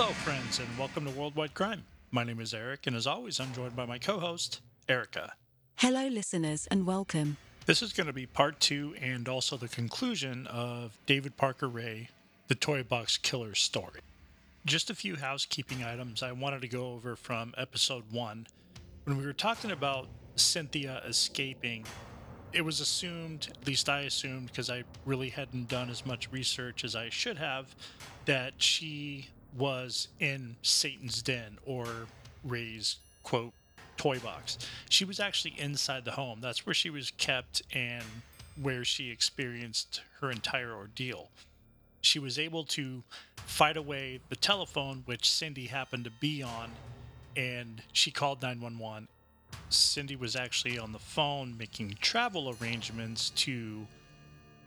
Hello, friends, and welcome to Worldwide Crime. My name is Eric, and as always, I'm joined by my co host, Erica. Hello, listeners, and welcome. This is going to be part two and also the conclusion of David Parker Ray, the Toy Box Killer story. Just a few housekeeping items I wanted to go over from episode one. When we were talking about Cynthia escaping, it was assumed, at least I assumed, because I really hadn't done as much research as I should have, that she was in Satan's den or Ray's quote toy box. She was actually inside the home. That's where she was kept and where she experienced her entire ordeal. She was able to fight away the telephone, which Cindy happened to be on, and she called 911. Cindy was actually on the phone making travel arrangements to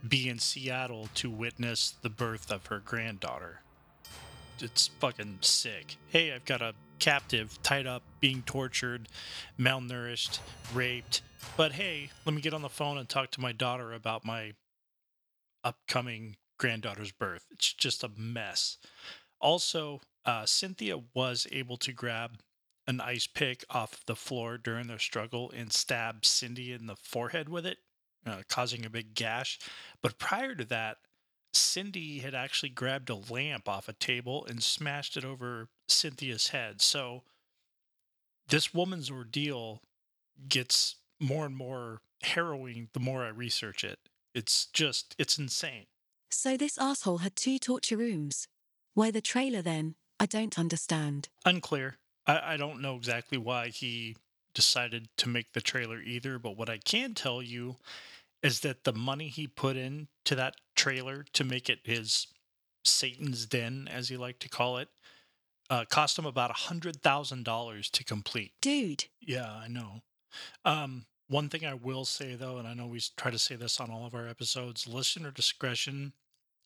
be in Seattle to witness the birth of her granddaughter. It's fucking sick. Hey, I've got a captive, tied up, being tortured, malnourished, raped. But hey, let me get on the phone and talk to my daughter about my upcoming granddaughter's birth. It's just a mess. Also, uh, Cynthia was able to grab an ice pick off the floor during their struggle and stab Cindy in the forehead with it, uh, causing a big gash. But prior to that, Cindy had actually grabbed a lamp off a table and smashed it over Cynthia's head. So this woman's ordeal gets more and more harrowing the more I research it. It's just, it's insane. So this asshole had two torture rooms. Why the trailer then? I don't understand. Unclear. I, I don't know exactly why he decided to make the trailer either, but what I can tell you is that the money he put in to that trailer to make it his Satan's Den, as he liked to call it, uh, cost him about a hundred thousand dollars to complete. Dude. Yeah, I know. Um, one thing I will say though, and I know we try to say this on all of our episodes, listener discretion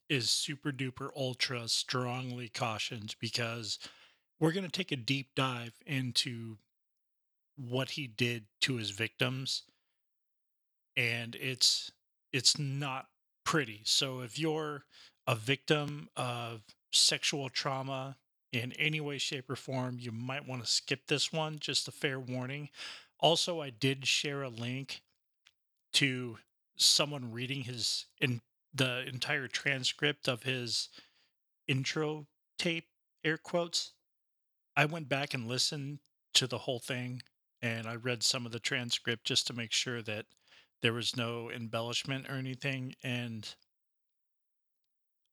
is super duper ultra strongly cautioned because we're going to take a deep dive into what he did to his victims and it's it's not pretty. So if you're a victim of sexual trauma in any way shape or form, you might want to skip this one, just a fair warning. Also, I did share a link to someone reading his in the entire transcript of his intro tape air quotes i went back and listened to the whole thing and i read some of the transcript just to make sure that there was no embellishment or anything. And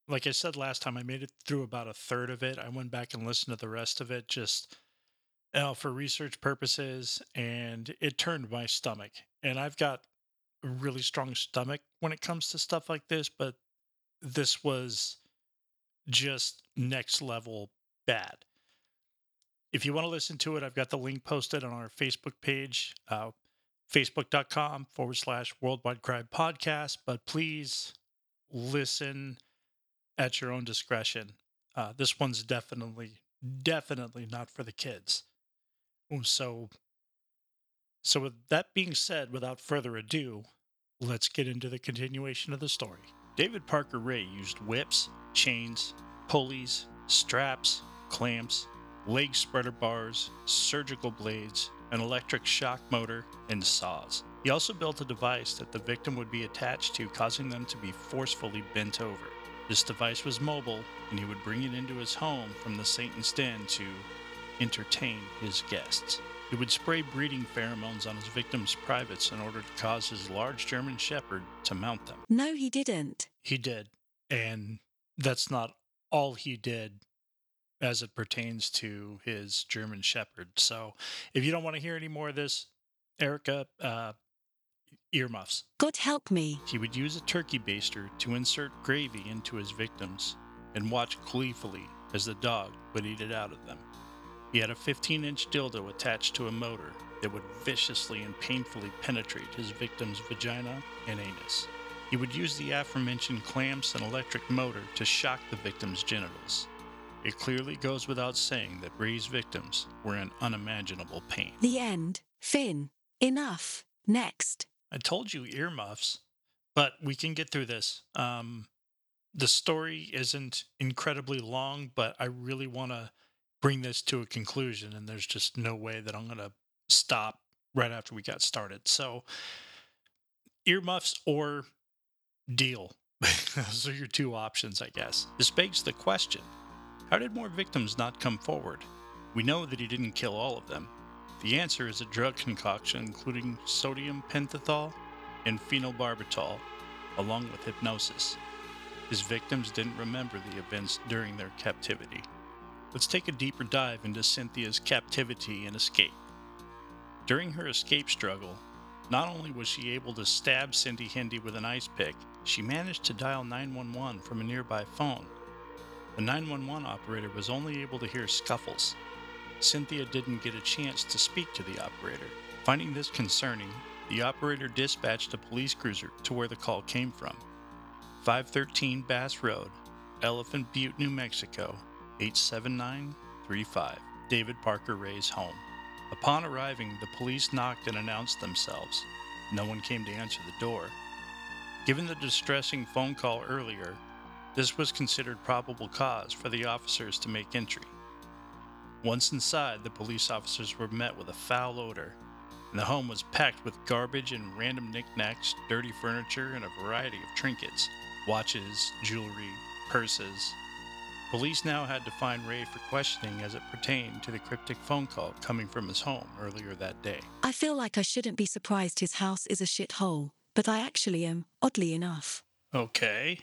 like I said last time, I made it through about a third of it. I went back and listened to the rest of it just you know, for research purposes, and it turned my stomach. And I've got a really strong stomach when it comes to stuff like this, but this was just next level bad. If you want to listen to it, I've got the link posted on our Facebook page. Uh, facebook.com forward slash worldwide crime podcast. But please listen at your own discretion. Uh, this one's definitely, definitely not for the kids. So, so with that being said, without further ado, let's get into the continuation of the story. David Parker Ray used whips, chains, pulleys, straps, clamps, leg spreader bars, surgical blades, an electric shock motor, and saws. He also built a device that the victim would be attached to, causing them to be forcefully bent over. This device was mobile, and he would bring it into his home from the Satan's Den to entertain his guests. He would spray breeding pheromones on his victims' privates in order to cause his large German Shepherd to mount them. No, he didn't. He did. And that's not all he did as it pertains to his German Shepherd. So if you don't want to hear any more of this, Erica, uh, earmuffs. God help me. He would use a turkey baster to insert gravy into his victims and watch gleefully as the dog would eat it out of them. He had a 15 inch dildo attached to a motor that would viciously and painfully penetrate his victim's vagina and anus. He would use the aforementioned clamps and electric motor to shock the victim's genitals. It clearly goes without saying that Ray's victims were in unimaginable pain. The end. Finn. Enough. Next. I told you earmuffs, but we can get through this. Um, the story isn't incredibly long, but I really want to bring this to a conclusion, and there's just no way that I'm going to stop right after we got started. So, earmuffs or deal. Those are your two options, I guess. This begs the question how did more victims not come forward? We know that he didn't kill all of them. The answer is a drug concoction including sodium pentothal and phenobarbital, along with hypnosis. His victims didn't remember the events during their captivity. Let's take a deeper dive into Cynthia's captivity and escape. During her escape struggle, not only was she able to stab Cindy Hendy with an ice pick, she managed to dial 911 from a nearby phone. The 911 operator was only able to hear scuffles. Cynthia didn't get a chance to speak to the operator. Finding this concerning, the operator dispatched a police cruiser to where the call came from 513 Bass Road, Elephant Butte, New Mexico, 87935, David Parker Ray's home. Upon arriving, the police knocked and announced themselves. No one came to answer the door. Given the distressing phone call earlier, this was considered probable cause for the officers to make entry. Once inside, the police officers were met with a foul odor, and the home was packed with garbage and random knickknacks, dirty furniture, and a variety of trinkets watches, jewelry, purses. Police now had to find Ray for questioning as it pertained to the cryptic phone call coming from his home earlier that day. I feel like I shouldn't be surprised his house is a shithole, but I actually am, oddly enough. Okay.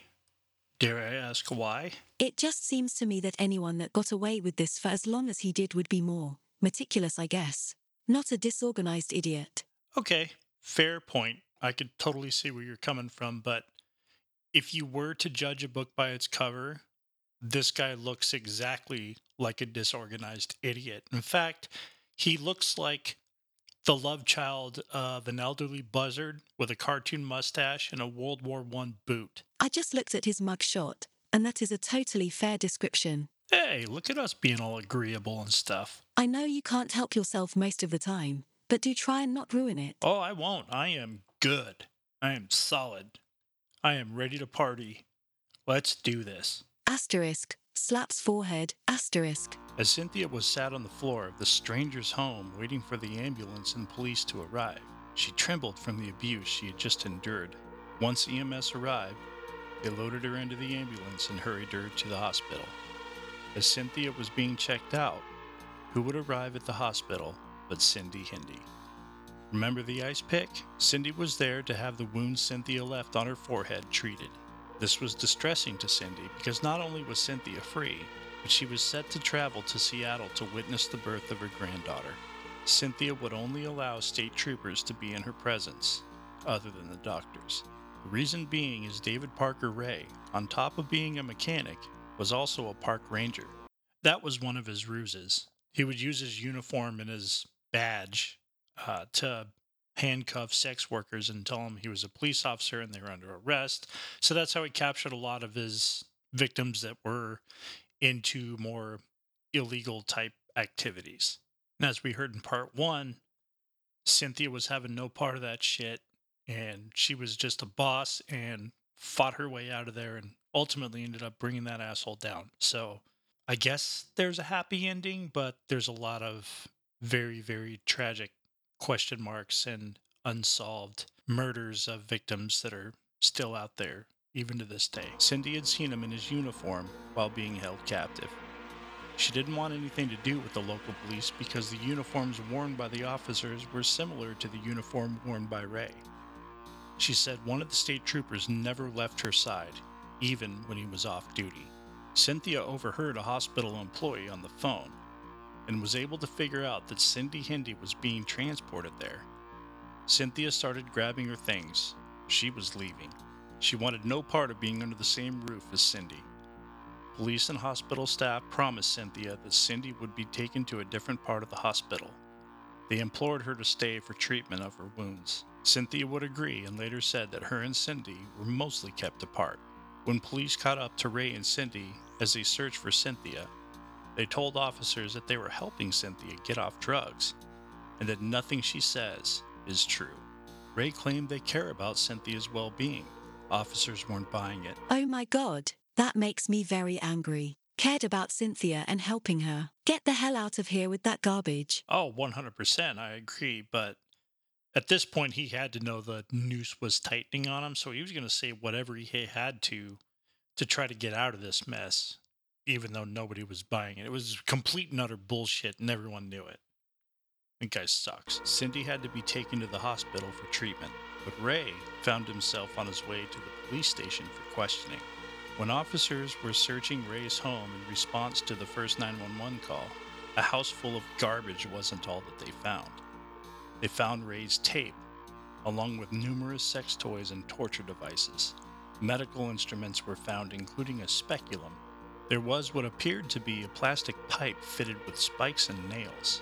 Dare I ask why? It just seems to me that anyone that got away with this for as long as he did would be more meticulous, I guess. Not a disorganized idiot. Okay, fair point. I could totally see where you're coming from, but if you were to judge a book by its cover, this guy looks exactly like a disorganized idiot. In fact, he looks like the love child of an elderly buzzard with a cartoon mustache and a World War I boot. I just looked at his mugshot, and that is a totally fair description. Hey, look at us being all agreeable and stuff. I know you can't help yourself most of the time, but do try and not ruin it. Oh, I won't. I am good. I am solid. I am ready to party. Let's do this. Asterisk, slaps forehead, asterisk. As Cynthia was sat on the floor of the stranger's home waiting for the ambulance and police to arrive, she trembled from the abuse she had just endured. Once EMS arrived, they loaded her into the ambulance and hurried her to the hospital. As Cynthia was being checked out, who would arrive at the hospital but Cindy Hendy? Remember the ice pick? Cindy was there to have the wound Cynthia left on her forehead treated. This was distressing to Cindy because not only was Cynthia free, but she was set to travel to Seattle to witness the birth of her granddaughter. Cynthia would only allow state troopers to be in her presence, other than the doctors. The reason being is David Parker Ray, on top of being a mechanic, was also a park ranger. That was one of his ruses. He would use his uniform and his badge uh, to handcuff sex workers and tell them he was a police officer and they were under arrest. So that's how he captured a lot of his victims that were into more illegal type activities. And as we heard in part one, Cynthia was having no part of that shit and she was just a boss and fought her way out of there and ultimately ended up bringing that asshole down. So I guess there's a happy ending, but there's a lot of very, very tragic question marks and unsolved murders of victims that are still out there, even to this day. Cindy had seen him in his uniform while being held captive. She didn't want anything to do with the local police because the uniforms worn by the officers were similar to the uniform worn by Ray. She said one of the state troopers never left her side, even when he was off duty. Cynthia overheard a hospital employee on the phone and was able to figure out that Cindy Hendy was being transported there. Cynthia started grabbing her things. She was leaving. She wanted no part of being under the same roof as Cindy. Police and hospital staff promised Cynthia that Cindy would be taken to a different part of the hospital. They implored her to stay for treatment of her wounds. Cynthia would agree and later said that her and Cindy were mostly kept apart. When police caught up to Ray and Cindy as they searched for Cynthia, they told officers that they were helping Cynthia get off drugs and that nothing she says is true. Ray claimed they care about Cynthia's well being. Officers weren't buying it. Oh my god, that makes me very angry. cared about Cynthia and helping her. Get the hell out of here with that garbage. Oh, 100%. I agree. But at this point, he had to know the noose was tightening on him. So he was going to say whatever he had to to try to get out of this mess, even though nobody was buying it. It was complete and utter bullshit, and everyone knew it. That guy sucks. Cindy had to be taken to the hospital for treatment, but Ray found himself on his way to the police station for questioning. When officers were searching Ray's home in response to the first 911 call, a house full of garbage wasn't all that they found. They found Ray's tape, along with numerous sex toys and torture devices. Medical instruments were found, including a speculum. There was what appeared to be a plastic pipe fitted with spikes and nails.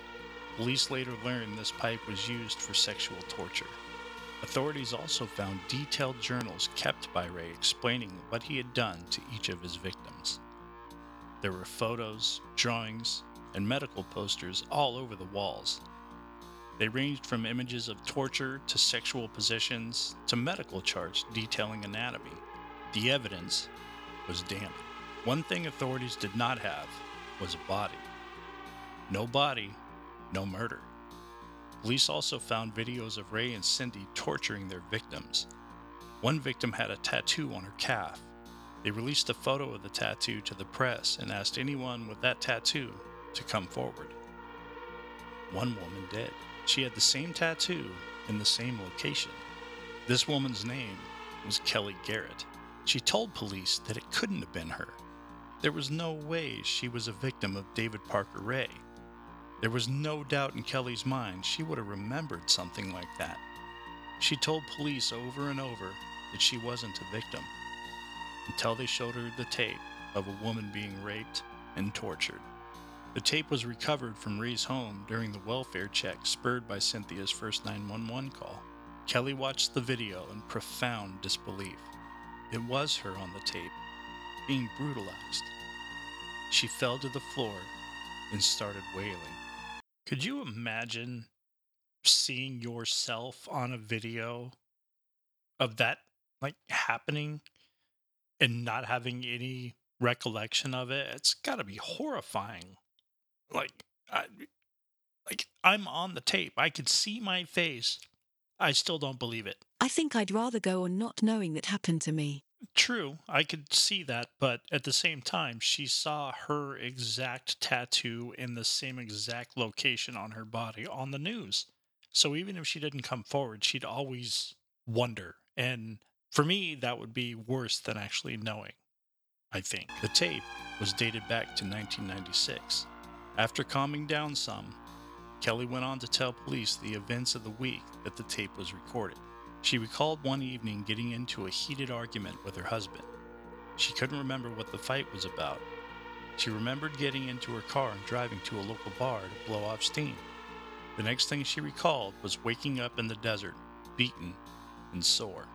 Police later learned this pipe was used for sexual torture. Authorities also found detailed journals kept by Ray explaining what he had done to each of his victims. There were photos, drawings, and medical posters all over the walls. They ranged from images of torture to sexual positions to medical charts detailing anatomy. The evidence was damning. One thing authorities did not have was a body. No body, no murder. Police also found videos of Ray and Cindy torturing their victims. One victim had a tattoo on her calf. They released a photo of the tattoo to the press and asked anyone with that tattoo to come forward. One woman did. She had the same tattoo in the same location. This woman's name was Kelly Garrett. She told police that it couldn't have been her. There was no way she was a victim of David Parker Ray. There was no doubt in Kelly's mind she would have remembered something like that. She told police over and over that she wasn't a victim until they showed her the tape of a woman being raped and tortured. The tape was recovered from Ray's home during the welfare check spurred by Cynthia's first 911 call. Kelly watched the video in profound disbelief. It was her on the tape, being brutalized. She fell to the floor and started wailing. Could you imagine seeing yourself on a video of that like happening and not having any recollection of it? It's got to be horrifying. Like I like I'm on the tape. I could see my face. I still don't believe it. I think I'd rather go on not knowing that happened to me. True, I could see that, but at the same time, she saw her exact tattoo in the same exact location on her body on the news. So even if she didn't come forward, she'd always wonder. And for me, that would be worse than actually knowing, I think. The tape was dated back to 1996. After calming down some, Kelly went on to tell police the events of the week that the tape was recorded. She recalled one evening getting into a heated argument with her husband. She couldn't remember what the fight was about. She remembered getting into her car and driving to a local bar to blow off steam. The next thing she recalled was waking up in the desert, beaten and sore.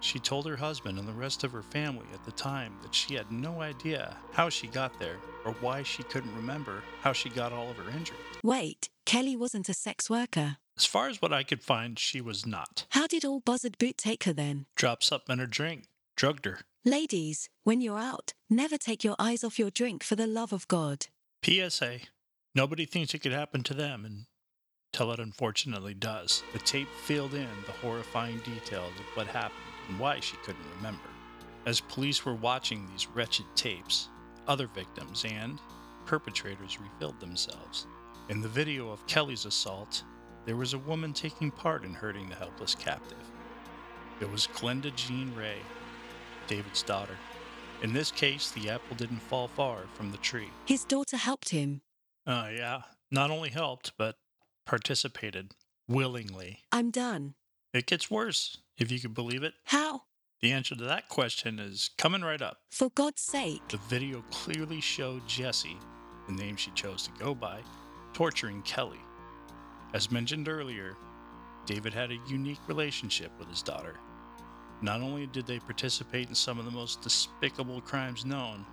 She told her husband and the rest of her family at the time that she had no idea how she got there or why she couldn't remember how she got all of her injuries. Wait, Kelly wasn't a sex worker. As far as what I could find, she was not. How did old Buzzard Boot take her then? Dropped something in her drink, drugged her. Ladies, when you're out, never take your eyes off your drink for the love of God. PSA Nobody thinks it could happen to them until it unfortunately does. The tape filled in the horrifying details of what happened and why she couldn't remember. As police were watching these wretched tapes, other victims and perpetrators revealed themselves. In the video of Kelly's assault, there was a woman taking part in hurting the helpless captive. It was Glenda Jean Ray, David's daughter. In this case, the apple didn't fall far from the tree. His daughter helped him. Uh, yeah, not only helped, but participated willingly. I'm done. It gets worse, if you can believe it. How? The answer to that question is coming right up. For God's sake. The video clearly showed Jessie, the name she chose to go by, torturing Kelly. As mentioned earlier, David had a unique relationship with his daughter. Not only did they participate in some of the most despicable crimes known,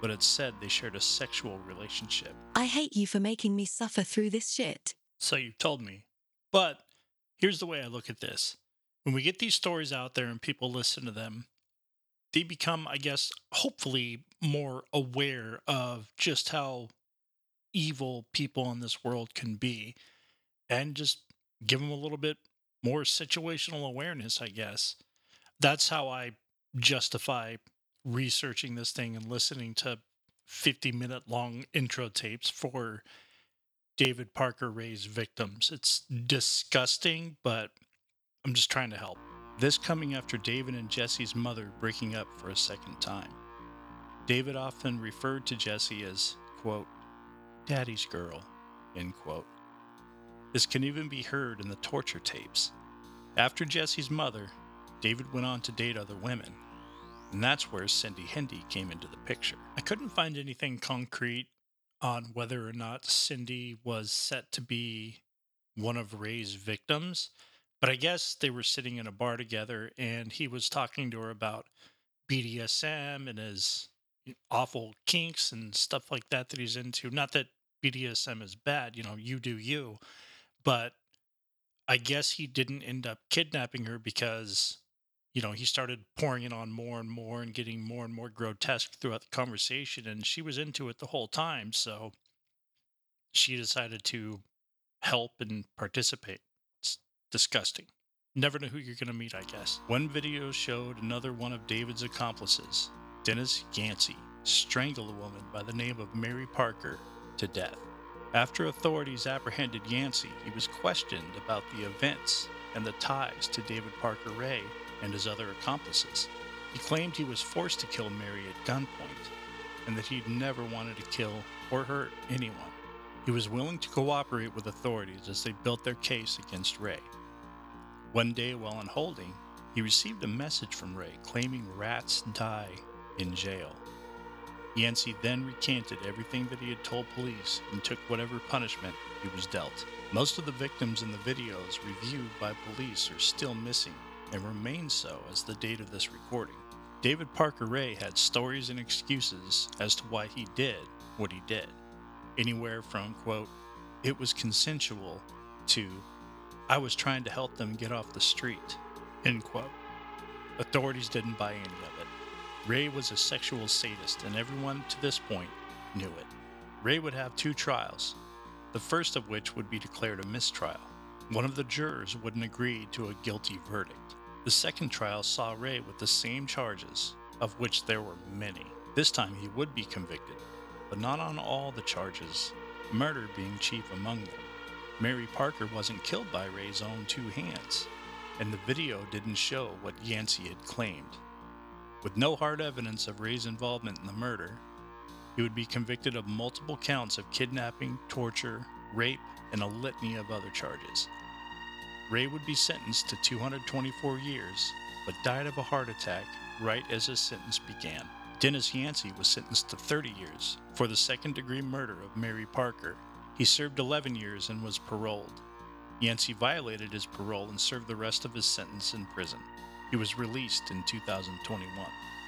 but it's said they shared a sexual relationship. I hate you for making me suffer through this shit. So you told me. But here's the way I look at this when we get these stories out there and people listen to them, they become, I guess, hopefully more aware of just how evil people in this world can be and just give them a little bit more situational awareness, I guess. That's how I justify researching this thing and listening to 50 minute long intro tapes for David Parker Ray's victims. It's disgusting, but I'm just trying to help. This coming after David and Jesse's mother breaking up for a second time. David often referred to Jesse as, quote, daddy's girl, end quote. This can even be heard in the torture tapes. After Jesse's mother, David went on to date other women, and that's where Cindy Hendy came into the picture. I couldn't find anything concrete on whether or not Cindy was set to be one of Ray's victims, but I guess they were sitting in a bar together and he was talking to her about BDSM and his awful kinks and stuff like that that he's into. Not that BDSM is bad, you know, you do you, but I guess he didn't end up kidnapping her because you know, he started pouring it on more and more and getting more and more grotesque throughout the conversation. And she was into it the whole time. So she decided to help and participate. It's disgusting. Never know who you're going to meet, I guess. One video showed another one of David's accomplices, Dennis Yancy, strangle a woman by the name of Mary Parker to death. After authorities apprehended Yancy, he was questioned about the events and the ties to David Parker Ray and his other accomplices. He claimed he was forced to kill Mary at gunpoint and that he'd never wanted to kill or hurt anyone. He was willing to cooperate with authorities as they built their case against Ray. One day while in holding, he received a message from Ray claiming rats die in jail. Yancy then recanted everything that he had told police and took whatever punishment he was dealt. Most of the victims in the videos reviewed by police are still missing and remain so as the date of this recording. David Parker Ray had stories and excuses as to why he did what he did. Anywhere from, quote, it was consensual to, I was trying to help them get off the street, end quote. Authorities didn't buy any of it. Ray was a sexual sadist, and everyone to this point knew it. Ray would have two trials, the first of which would be declared a mistrial. One of the jurors wouldn't agree to a guilty verdict. The second trial saw Ray with the same charges, of which there were many. This time he would be convicted, but not on all the charges, murder being chief among them. Mary Parker wasn't killed by Ray's own two hands, and the video didn't show what Yancy had claimed. With no hard evidence of Ray's involvement in the murder, he would be convicted of multiple counts of kidnapping, torture, rape, and a litany of other charges. Ray would be sentenced to 224 years, but died of a heart attack right as his sentence began. Dennis Yancy was sentenced to 30 years for the second degree murder of Mary Parker. He served 11 years and was paroled. Yancy violated his parole and served the rest of his sentence in prison. He was released in 2021.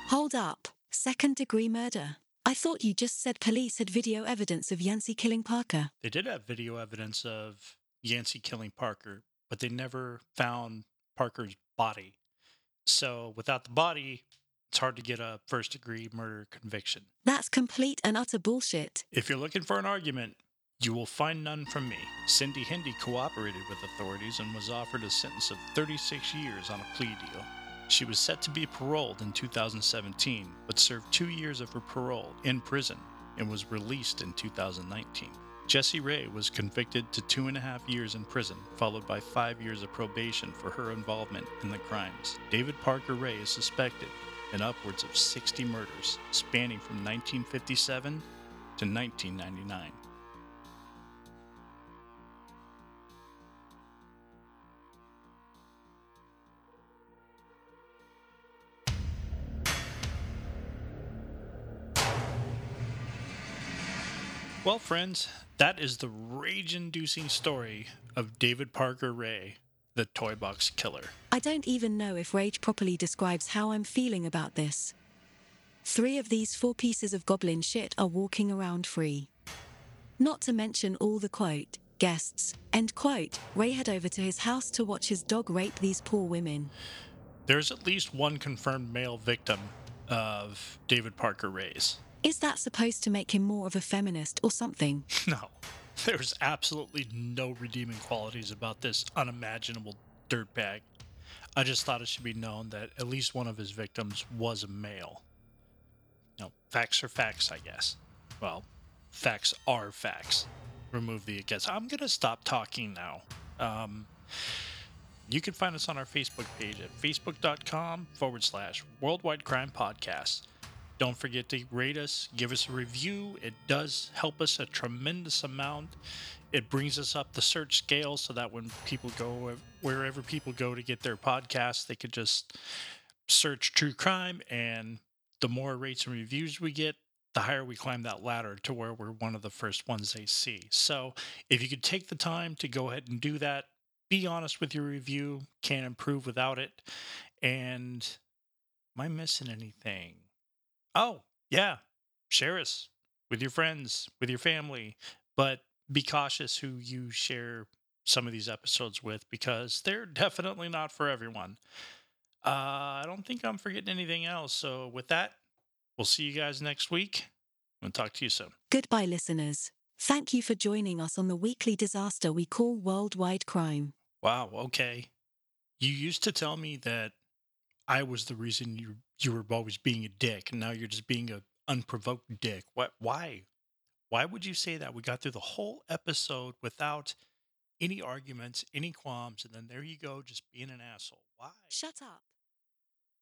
Hold up. Second degree murder. I thought you just said police had video evidence of Yancy killing Parker. They did have video evidence of Yancy killing Parker, but they never found Parker's body. So without the body, it's hard to get a first degree murder conviction. That's complete and utter bullshit. If you're looking for an argument, you will find none from me. Cindy Hendy cooperated with authorities and was offered a sentence of 36 years on a plea deal. She was set to be paroled in 2017, but served two years of her parole in prison and was released in 2019. Jessie Ray was convicted to two and a half years in prison, followed by five years of probation for her involvement in the crimes. David Parker Ray is suspected in upwards of 60 murders, spanning from 1957 to 1999. Well, friends, that is the rage inducing story of David Parker Ray, the Toy Box Killer. I don't even know if rage properly describes how I'm feeling about this. Three of these four pieces of goblin shit are walking around free. Not to mention all the quote, guests, end quote, Ray head over to his house to watch his dog rape these poor women. There's at least one confirmed male victim, of David Parker Ray's. Is that supposed to make him more of a feminist or something? No, there's absolutely no redeeming qualities about this unimaginable dirtbag. I just thought it should be known that at least one of his victims was a male. No, facts are facts, I guess. Well, facts are facts. Remove the guess. I'm gonna stop talking now. Um, you can find us on our Facebook page at facebook.com forward slash worldwide crime podcast. Don't forget to rate us, give us a review. It does help us a tremendous amount. It brings us up the search scale so that when people go wherever people go to get their podcast, they could just search true crime. And the more rates and reviews we get, the higher we climb that ladder to where we're one of the first ones they see. So if you could take the time to go ahead and do that, be honest with your review, can't improve without it. And am I missing anything? Oh, yeah, share us with your friends, with your family, but be cautious who you share some of these episodes with because they're definitely not for everyone. Uh, I don't think I'm forgetting anything else. So, with that, we'll see you guys next week and talk to you soon. Goodbye, listeners. Thank you for joining us on the weekly disaster we call worldwide crime. Wow, okay. You used to tell me that I was the reason you you were always being a dick, and now you're just being a unprovoked dick. What? Why? Why would you say that? We got through the whole episode without any arguments, any qualms, and then there you go, just being an asshole. Why? Shut up.